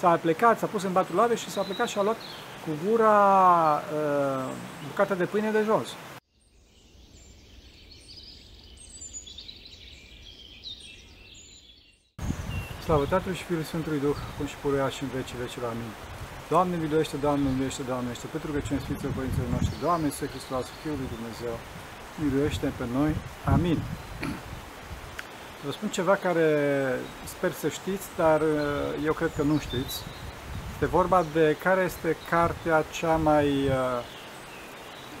s-a plecat, s-a pus în batulare și s-a plecat și a luat cu gura uh, bucata de pâine de jos. Slavă Tatălui și Fiului Sfântului Duh, acum și puruia și în vecii vecilor. Amin. Doamne, miluiește, Doamne, miluiește, Doamne, este pentru că cine Sfinților Părinților noștri, Doamne, Iisus Hristos, Fiul lui Dumnezeu, miluiește pe noi. Amin. Vă spun ceva care sper să știți, dar uh, eu cred că nu știți. Este vorba de care este cartea cea mai uh,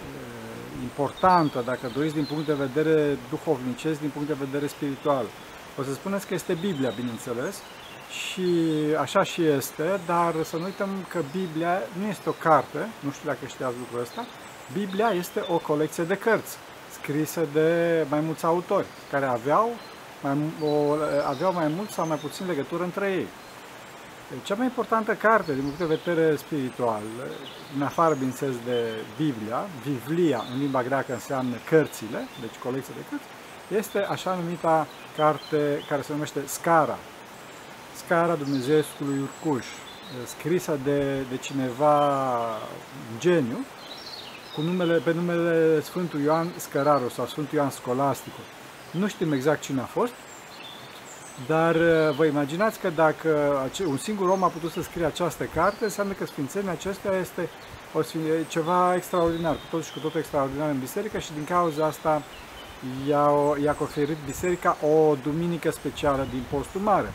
uh, importantă, dacă doriți, din punct de vedere duhovnicesc, din punct de vedere spiritual. O să spuneți că este Biblia, bineînțeles, și așa și este, dar să nu uităm că Biblia nu este o carte, nu știu dacă știați lucrul ăsta, Biblia este o colecție de cărți scrise de mai mulți autori care aveau mai, o, aveau mai mult sau mai puțin legătură între ei. Cea mai importantă carte din punct de vedere spiritual, în afară, bineînțeles, de Biblia, Biblia în limba greacă înseamnă cărțile, deci colecție de cărți, este așa numita carte care se numește Scara. Scara Dumnezeescului Urcuș, scrisă de, de cineva geniu, cu numele, pe numele Sfântul Ioan Scăraru sau Sfântul Ioan Scolasticu. Nu știm exact cine a fost, dar uh, vă imaginați că dacă un singur om a putut să scrie această carte, înseamnă că Sfințenia acestea este o, ceva extraordinar, cu tot și cu tot extraordinar în biserică și din cauza asta i-a, i-a conferit biserica o duminică specială din postul mare.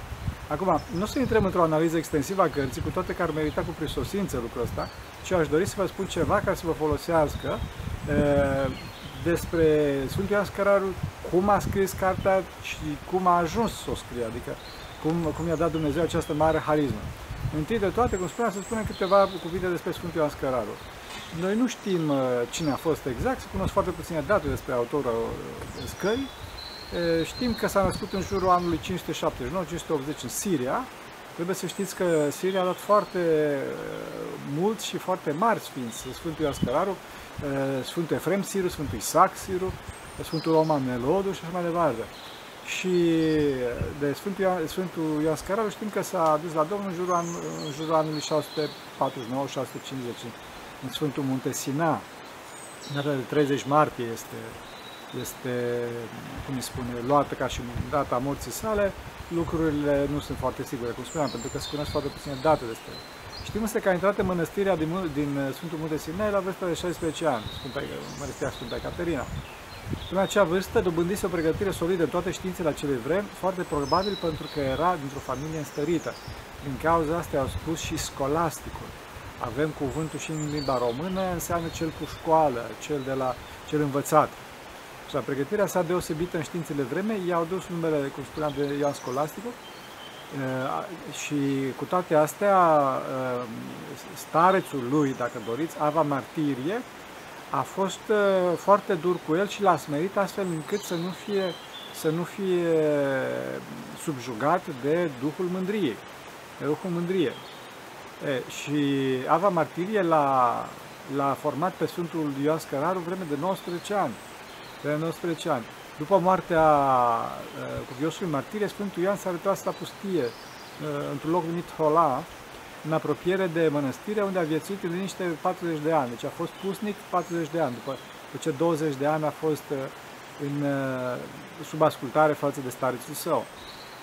Acum, nu o să intrăm într-o analiză extensivă a cărții, cu toate că ar merita cu prisosință lucrul ăsta, ci aș dori să vă spun ceva ca să vă folosească despre Sfântul Ioan Scăraru, cum a scris cartea și cum a ajuns să o scrie, adică cum, cum i-a dat Dumnezeu această mare harismă. Întâi de toate, cum spuneam, să spunem câteva cuvinte despre Sfântul Ioan Scăraru. Noi nu știm uh, cine a fost exact, se cunosc foarte puține date despre autorul uh, scării. Uh, știm că s-a născut în jurul anului 579-580 în Siria. Trebuie să știți că Siria a dat foarte mulți și foarte mari sfinți. Sfântul Ioan Scăraru Eh, Sfântul Efrem Siru, Sfântul Isaac Siru, Sfântul Roman Melodu și așa mai departe. Și de Sfântul Ioan, Sfântul Ioan Scararu știm că s-a dus la Domnul în jurul, an, în jurul anului 649-650 în Sfântul Munte Sina. Data de 30 martie este, este, cum îi spune, luată ca și data morții sale. Lucrurile nu sunt foarte sigure, cum spuneam, pentru că se cunosc foarte puține date despre Știm însă că a intrat în mănăstirea din, din uh, Sfântul Munte Sinai la vârsta de 16 ani, Sfânta, Mănăstirea Sfânta Caterina. În acea vârstă dobândise o pregătire solidă în toate științele acelei vremi, foarte probabil pentru că era dintr-o familie înstărită. Din cauza asta au spus și scolasticul. Avem cuvântul și în limba română, înseamnă cel cu școală, cel, de la, cel învățat. Și la pregătirea sa deosebită în științele vremei, i-au dus numele, cum spuneam, de Ioan Scolasticul, Uh, și cu toate astea, uh, starețul lui, dacă doriți, Ava Martirie, a fost uh, foarte dur cu el și l-a smerit astfel încât să nu fie, să nu fie subjugat de Duhul Mândriei, de Duhul Mândrie. E, și Ava Martirie l-a, l-a format pe Sfântul Ioan Scăraru vreme de 19 ani. De 19 ani. După moartea uh, cuviosului martire, Sfântul Ioan s-a retras la pustie, uh, într-un loc numit Hola, în apropiere de mănăstire, unde a viețuit în liniște 40 de ani. Deci a fost pusnic 40 de ani, după, după ce 20 de ani a fost uh, în, uh, sub ascultare față de starețul său.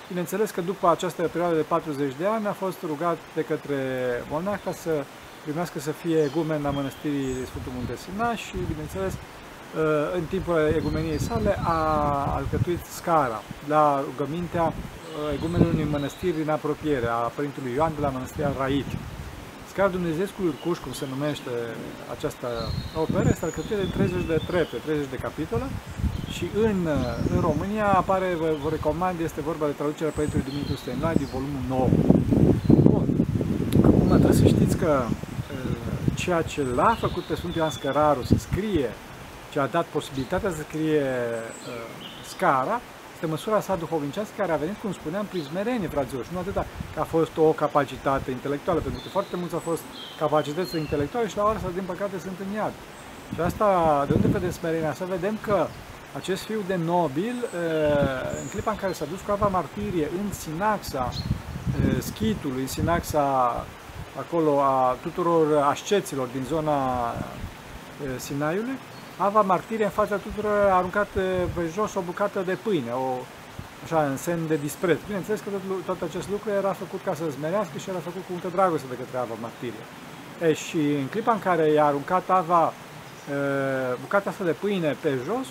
Bineînțeles că după această perioadă de 40 de ani a fost rugat de către monah ca să primească să fie egumen la mănăstirii Sfântul Munte Sina și, bineînțeles, Uh, în timpul egumeniei sale a alcătuit scara la rugămintea uh, egumenului unui mănăstiri din apropiere, a Părintelui Ioan de la Mănăstirea Rait. Scara Dumnezeescului Urcuș, cum se numește această operă, este alcătuită de 30 de trepte, 30 de capitole și în, în România apare, vă, vă recomand, este vorba de traducerea Părintelui Dumitru Stenlai din volumul 9. Bun. Acum trebuie să știți că uh, ceea ce l-a făcut pe Sfântul Ioan Scăraru să scrie ce a dat posibilitatea să scrie uh, scara, este măsura sa duhovnicească care a venit, cum spuneam, prin smerenie, fraților, și nu atât că a fost o capacitate intelectuală, pentru că foarte mulți au fost capacități intelectuale și la ora asta, din păcate, sunt în iad. Și asta, de unde vedem smerenia? Să vedem că acest fiu de nobil, uh, în clipa în care s-a dus cu apa martirie în Sinaxa, uh, schitului, în sinaxa acolo a tuturor asceților din zona Sinaiului, Ava martire în fața tuturor a aruncat pe jos o bucată de pâine, o, așa, în semn de dispreț. Bineînțeles că tot, tot acest lucru era făcut ca să zmerească și era făcut cu multă dragoste de către Ava martirie. E, și în clipa în care i-a aruncat Ava e, bucata asta de pâine pe jos,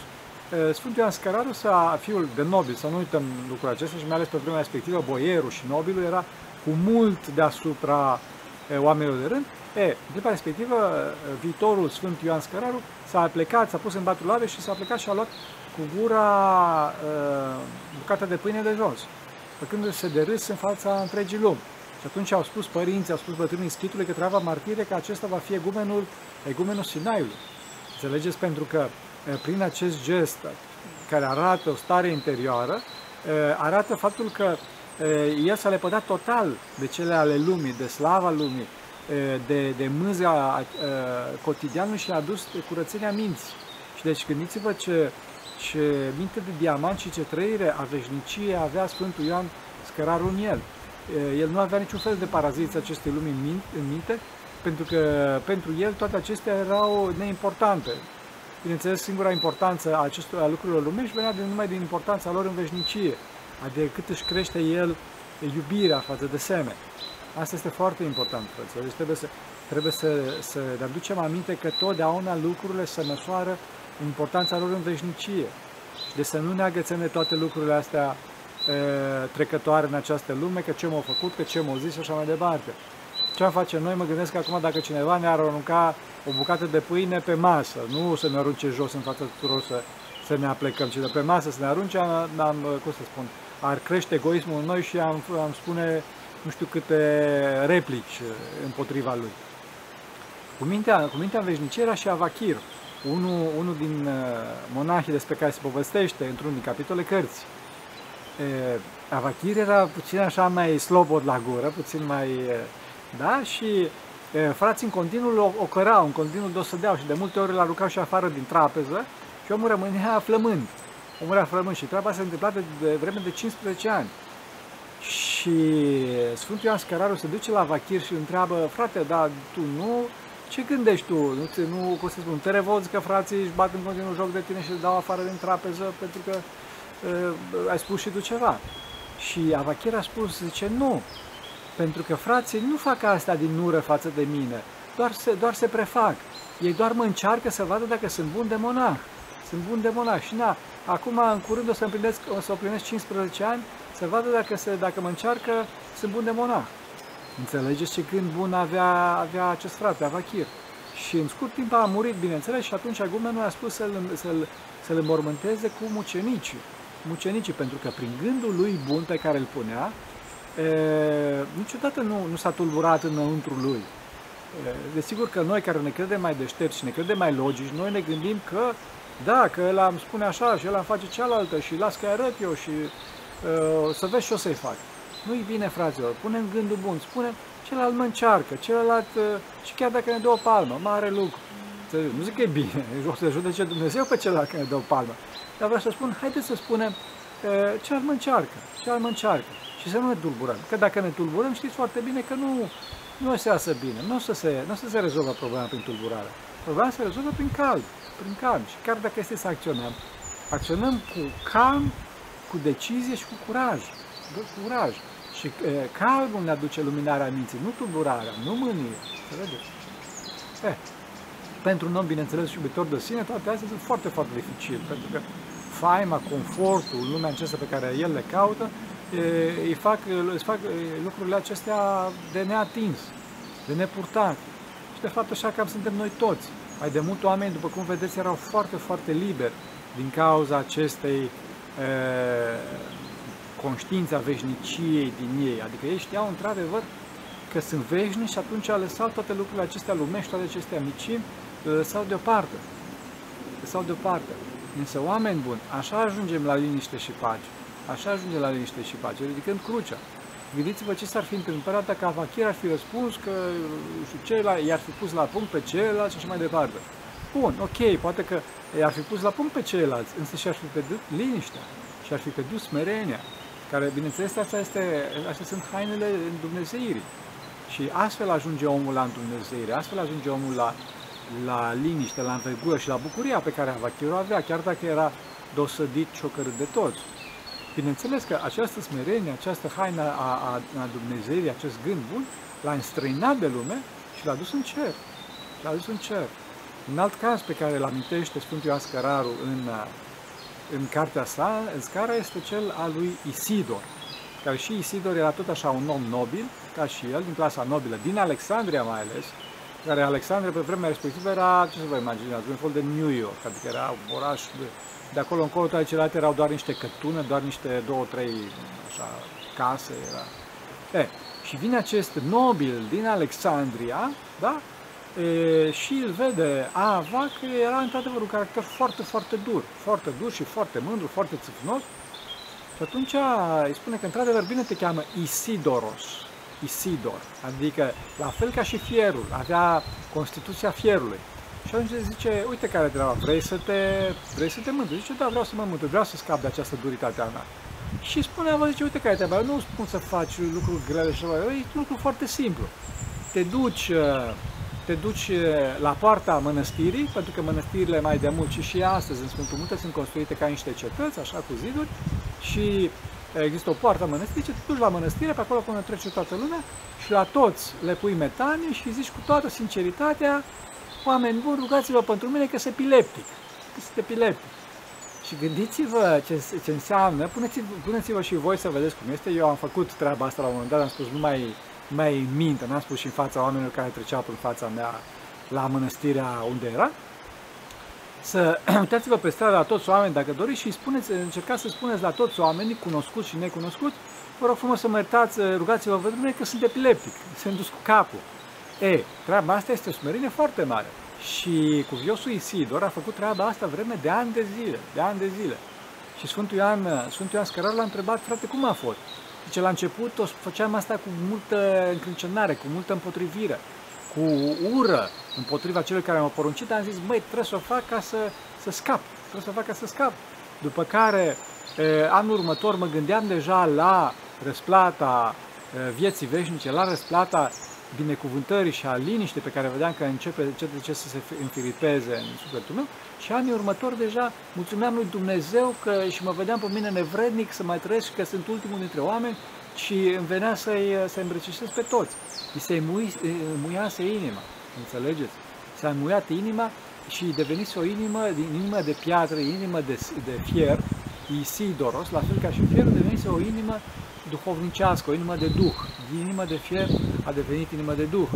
e, Sfântul Ioan Scăraru, fiul de nobil, să nu uităm lucrul acesta și mai ales pe vremea respectivă, boierul și nobilul era cu mult deasupra e, oamenilor de rând, E, în clipa respectivă, viitorul Sfânt Ioan Scăraru s-a plecat, s-a pus în batul lave și s-a plecat și a luat cu gura uh, bucata de pâine de jos, făcându-se de râs în fața întregii lumi. Și atunci au spus părinții, au spus bătrânii schitului că treaba martire că acesta va fi egumenul, egumenul Sinaiului. Înțelegeți? Pentru că prin acest gest care arată o stare interioară, arată faptul că el s-a lepădat total de cele ale lumii, de slava lumii, de, de mâza cotidianului și a adus curățenia minții. Și deci gândiți-vă ce, ce minte de diamant și ce trăire a veșniciei avea Sfântul Ioan Scărarul în el. El nu avea niciun fel de paraziți acestei lumi în minte, pentru că pentru el toate acestea erau neimportante. Bineînțeles, singura importanță a acestor a lucrurilor lumești venea din, numai din importanța lor în veșnicie, adică cât își crește el iubirea față de seme. Asta este foarte important, frăților. Deci trebuie să, trebuie să, să ne aducem aminte că totdeauna lucrurile se măsoară în importanța lor în veșnicie. Și de să nu ne agățăm de toate lucrurile astea e, trecătoare în această lume, că ce m-au făcut, că ce m-au zis și așa mai departe. Ce am face noi? Mă gândesc că acum dacă cineva ne-ar arunca o bucată de pâine pe masă, nu să ne arunce jos în fața tuturor să, să ne aplecăm, ci de pe masă să ne arunce, am, cum să spun, ar crește egoismul în noi și am, am spune nu știu câte replici uh, împotriva lui. Cu mintea, cu mintea în veșnicie era și Avachir, unul, unul din uh, monahii despre care se povestește într-un din capitole cărții. E, Avachir era puțin așa mai slobod la gură, puțin mai... Da? Și e, frații în continuu o cărau, în continuu o sădeau și de multe ori l aruncau și afară din trapeză și omul rămânea flămând. Omul era flămând și treaba se întâmpla de, de vreme de 15 ani. Și Sfântul Ioan Scăraru se duce la Vachir și îl întreabă, frate, dar tu nu, ce gândești tu? Nu, te, nu cum să spun, te revolți că frații își bat în continuu joc de tine și îți dau afară din trapeză pentru că uh, ai spus și tu ceva. Și Avachir a spus, zice, nu, pentru că frații nu fac asta din ură față de mine, doar se, doar se prefac. Ei doar mă încearcă să vadă dacă sunt bun de monah. Sunt bun de monah și na, acum în curând o să împlinesc, o să împlinesc 15 ani să vadă dacă, se, dacă mă încearcă, sunt bun de monah. Înțelegeți ce gând bun avea, avea acest frate, Avachir. Și în scurt timp a murit, bineînțeles, și atunci Agumenul a spus să-l, să-l, să-l înmormânteze cu mucenicii. Mucenicii, pentru că prin gândul lui bun pe care îl punea, e, niciodată nu, nu s-a tulburat înăuntru lui. E, desigur că noi care ne credem mai deștepți și ne credem mai logici, noi ne gândim că da, că el am spune așa și el am face cealaltă și las că arăt eu și uh, să vezi ce o să-i fac. Nu-i bine, fraților, punem gândul bun, spune celălalt mă încearcă, celălalt, uh, și chiar dacă ne dă o palmă, mare lucru. Nu zic că e bine, o să judece Dumnezeu pe celălalt că ne dă o palmă. Dar vreau să spun, haideți să spunem, uh, celălalt mă încearcă, celălalt mă încearcă. Și să nu ne tulburăm. Că dacă ne tulburăm, știți foarte bine că nu, nu o să iasă bine, nu o să se, nu o să se rezolvă problema prin tulburare. Problema se rezolvă prin calm, prin calm. Și chiar dacă este să acționăm, acționăm cu calm cu decizie și cu curaj. Cu curaj. Și e, calmul ne aduce luminarea minții, nu tulburarea, nu mânie. Înțelegeți? Eh, pentru un om, bineînțeles, și iubitor de sine, toate astea sunt foarte, foarte dificil, pentru că faima, confortul, lumea aceasta pe care el le caută, e, îi fac, îi fac lucrurile acestea de neatins, de nepurtat. Și de fapt așa cam suntem noi toți. Mai de mult oameni, după cum vedeți, erau foarte, foarte liberi din cauza acestei conștiința veșniciei din ei. Adică ei știau într-adevăr că sunt veșnici și atunci a lăsat toate lucrurile acestea lumești, toate acestea micimi, le lăsau deoparte. Le lăsau deoparte. Însă, oameni buni, așa ajungem la liniște și pace. Așa ajungem la liniște și pace, ridicând crucea. Gândiți-vă ce s-ar fi întâmplat dacă Avachir ar fi răspuns că știu, ceilalți, i-ar fi pus la punct pe ceilalți și așa mai departe. Bun, ok, poate că i-ar fi pus la punct pe ceilalți, însă și-ar fi pierdut liniștea, și-ar fi pierdut smerenia. care, bineînțeles, asta este, astea sunt hainele Dumnezeirii. Și astfel ajunge omul la Dumnezeire, astfel ajunge omul la, la liniște, la învergură și la bucuria pe care Avachiru avea, chiar dacă era dosădit și ocărât de toți. Bineînțeles că această smerenie, această haină a, a, a Dumnezeirii, acest gând bun, l-a înstrăinat de lume și l-a dus în cer. L-a dus în cer. Un alt caz pe care îl amintește Sfântul Ioan Scăraru în, în cartea sa, în scara, este cel al lui Isidor, care și Isidor era tot așa un om nobil, ca și el, din clasa nobilă, din Alexandria mai ales, care Alexandria pe vremea respectivă era, ce să vă imaginați, un fel de New York, adică era un oraș de, de acolo încolo, toate celelalte erau doar niște cătune, doar niște două, trei, așa, case, era. E, și vine acest nobil din Alexandria, da? E, și îl vede Ava că era într-adevăr un caracter foarte, foarte dur, foarte dur și foarte mândru, foarte țâfnos. Și atunci îi spune că într-adevăr bine te cheamă Isidoros, Isidor, adică la fel ca și fierul, avea constituția fierului. Și atunci zice, uite care treaba, vrei să te, vrei să te mântui? Zice, da, vreau să mă mântui, vreau să scap de această duritate a mea. Și spune, vă zice, uite care treaba, eu nu spun să faci lucruri grele și e un lucru foarte simplu. Te duci, te duci la poarta mănăstirii, pentru că mănăstirile mai de mult și și astăzi în Sfântul Munte sunt construite ca niște cetăți, așa cu ziduri, și există o poartă mănăstirii, te duci la mănăstire, pe acolo până trece toată lumea și la toți le pui metanie și zici cu toată sinceritatea, oameni buni, rugați-vă pentru mine că sunt epileptic, că sunt epileptic. Și gândiți-vă ce, ce înseamnă, puneți, puneți-vă și voi să vedeți cum este. Eu am făcut treaba asta la un moment dat, am spus nu mai, mai minte, n-am spus și în fața oamenilor care treceau prin fața mea la mănăstirea unde era, să uitați-vă pe stradă la toți oameni, dacă doriți, și spuneți, încercați să spuneți la toți oamenii, cunoscuți și necunoscuți, vă rog frumos să mă iertați, rugați-vă pentru mine că sunt epileptic, sunt dus cu capul. E, treaba asta este o smerenie foarte mare. Și cuviosul Isidor a făcut treaba asta vreme de ani de zile, de ani de zile. Și Sfântul Ioan, Sfântul Ioan Scărar l-a întrebat, frate, cum a fost? Zice, la început o făceam asta cu multă încrâncenare, cu multă împotrivire cu ură împotriva celor care m-au poruncit, am zis, măi, trebuie să o fac ca să, să scap, trebuie să o fac ca să scap. După care, e, anul următor, mă gândeam deja la răsplata e, vieții veșnice, la răsplata binecuvântării și a liniștii pe care vedeam că începe ce de ce să se înfiripeze în sufletul meu și anii următori deja mulțumeam lui Dumnezeu că și mă vedeam pe mine nevrednic să mai trăiesc și că sunt ultimul dintre oameni și îmi venea să-i, să îmbrăcișez pe toți. I se mui, muiase inima, înțelegeți? S-a muiat inima și devenise o inimă, din inimă de piatră, inimă de, de fier, Isidoros, la fel ca și fierul, devenise o inimă duhovnicească, o inimă de duh. Din inimă de fier a devenit inimă de duh.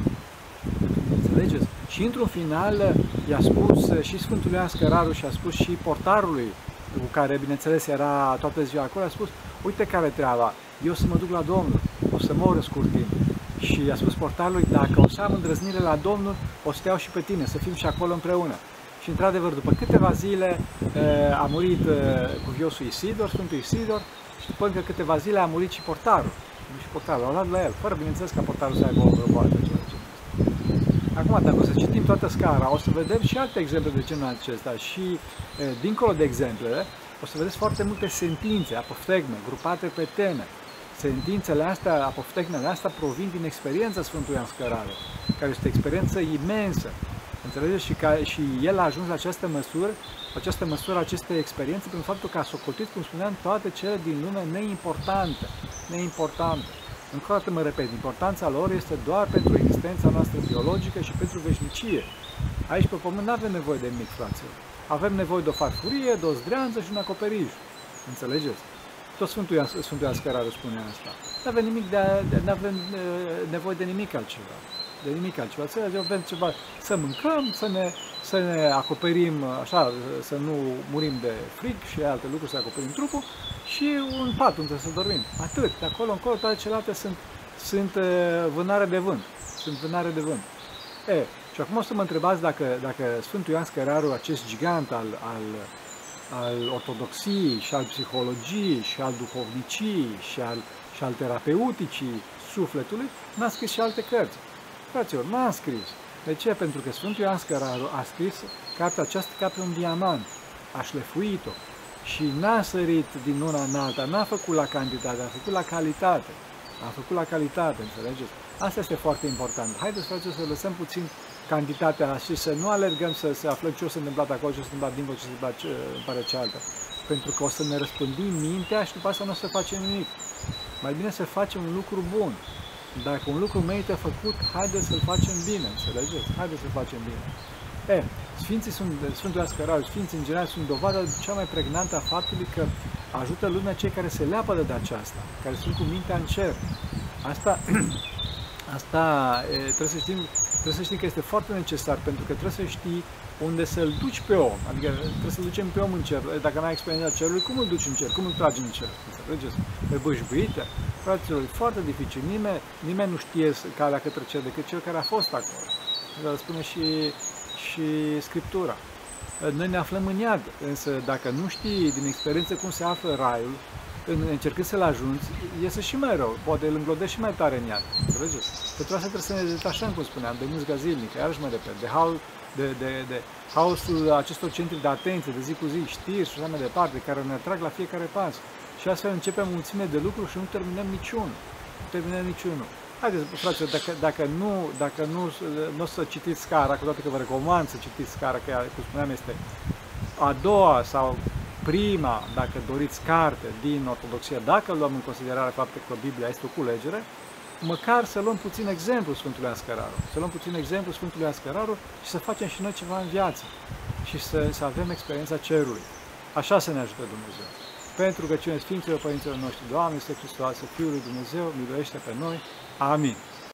Înțelegeți? Și într-un final i-a spus și Sfântul Ioan Scăraru și a spus și portarului, cu care, bineînțeles, era toată ziua acolo, a spus, uite care treaba, eu să mă duc la Domnul, o să mor scurt timp. Și i-a spus portarului, dacă o să am îndrăznire la Domnul, o să te iau și pe tine, să fim și acolo împreună. Și într-adevăr, după câteva zile a murit cuviosul Isidor, Sfântul Isidor, și după încă câteva zile a murit și portarul. Și portarul l-a luat la el, fără bineînțeles ca portarul să aibă o răboată. Acum, dacă o să citim toată scara, o să vedem și alte exemple de genul acesta și, dincolo de exemple, o să vedeți foarte multe sentințe, apoftegme, grupate pe teme. Sentințele astea, apoftegmele astea provin din experiența Sfântului Ioan Scărare, care este o experiență imensă. Înțelegeți? Și, ca, și el a ajuns la această măsură, această măsură, aceste experiențe, prin faptul că a socotit, cum spuneam, toate cele din lume neimportante. Neimportante. Încă o dată mă repet, importanța lor este doar pentru existența noastră biologică și pentru veșnicie. Aici pe pământ nu avem nevoie de nimic, fraților. Avem nevoie de o farfurie, de o zdreanță și un acoperiș. Înțelegeți? Tot Sfântul Ioan, Sfântul Ioan Scăraru spune asta. Nu avem, nimic de, de, nu avem nevoie de nimic altceva. De nimic altceva. Să avem ceva, să mâncăm, să ne, să ne acoperim, așa, să nu murim de frig și alte lucruri, să acoperim trupul și un pat unde să dormim. Atât. De acolo încolo toate celelalte sunt, sunt vânare de vânt. Sunt vânare de vânt. E, și acum o să mă întrebați dacă, dacă Sfântul Ioan Scăraru, acest gigant al, al, al ortodoxiei și al psihologiei și al duhovnicii și al, și al terapeuticii sufletului, n-a scris și alte cărți. Fraților, n-a scris. De ce? Pentru că Sfântul Ioan Scăraru a scris cartea aceasta ca pe un diamant, a șlefuit-o, și n-a sărit din una în alta, n-a făcut la cantitate, a făcut la calitate. A făcut la calitate, înțelegeți? Asta este foarte important. Haideți, frate, să lăsăm puțin cantitatea și să nu alergăm să, să aflăm ce o să întâmplat acolo, ce o să întâmplat dincolo, ce o să întâmplat ce, în pare cealaltă. Pentru că o să ne răspândim mintea și după asta nu o să facem nimic. Mai bine să facem un lucru bun. Dacă un lucru merită făcut, haideți să-l facem bine, înțelegeți? Haideți să-l facem bine. E, Sfinții sunt, Sfântul Ascărau, Sfinții în general sunt dovada cea mai pregnantă a faptului că ajută lumea cei care se leapă de aceasta, care sunt cu mintea în cer. Asta, asta e, trebuie, să știm, trebuie să știm că este foarte necesar, pentru că trebuie să știi unde să-l duci pe om. Adică trebuie să-l ducem pe om în cer. Dacă n-ai experiența cerului, cum îl duci în cer? Cum îl tragi în cer? Înțelegeți? Pe bășbuite? Fraților, e foarte dificil. Nimeni, nimeni nu știe calea către cer decât cel care a fost acolo. Spune și și Scriptura. Noi ne aflăm în iad, însă dacă nu știi din experiență cum se află raiul, încercând să-l ajungi, iese și mai rău, poate îl înglodești și mai tare în iad. Înțelegeți? Pentru asta trebuie să ne detașăm, cum spuneam, de muzica zilnică, iarăși mai departe, de, haos, de, de, de haosul acestor centri de atenție, de zi cu zi, știri și așa mai departe, care ne atrag la fiecare pas. Și astfel începem mulțime de lucruri și nu terminăm niciunul. Nu terminăm niciunul. Haideți, fraților, dacă, dacă nu, dacă nu, nu o să citiți scara, cu toate că vă recomand să citiți scara, că, cum spuneam, este a doua sau prima, dacă doriți, carte din Ortodoxia, dacă luăm în considerare faptul că Biblia este o culegere, măcar să luăm puțin exemplu Sfântului Ascăraru, să luăm puțin exemplu Sfântului Ascăraru și să facem și noi ceva în viață și să, să avem experiența cerului. Așa să ne ajute Dumnezeu. Pentru că cine Sfinților Părinților noștri, Doamne este Hristos, Fiul lui Dumnezeu, miluiește pe noi. Amin.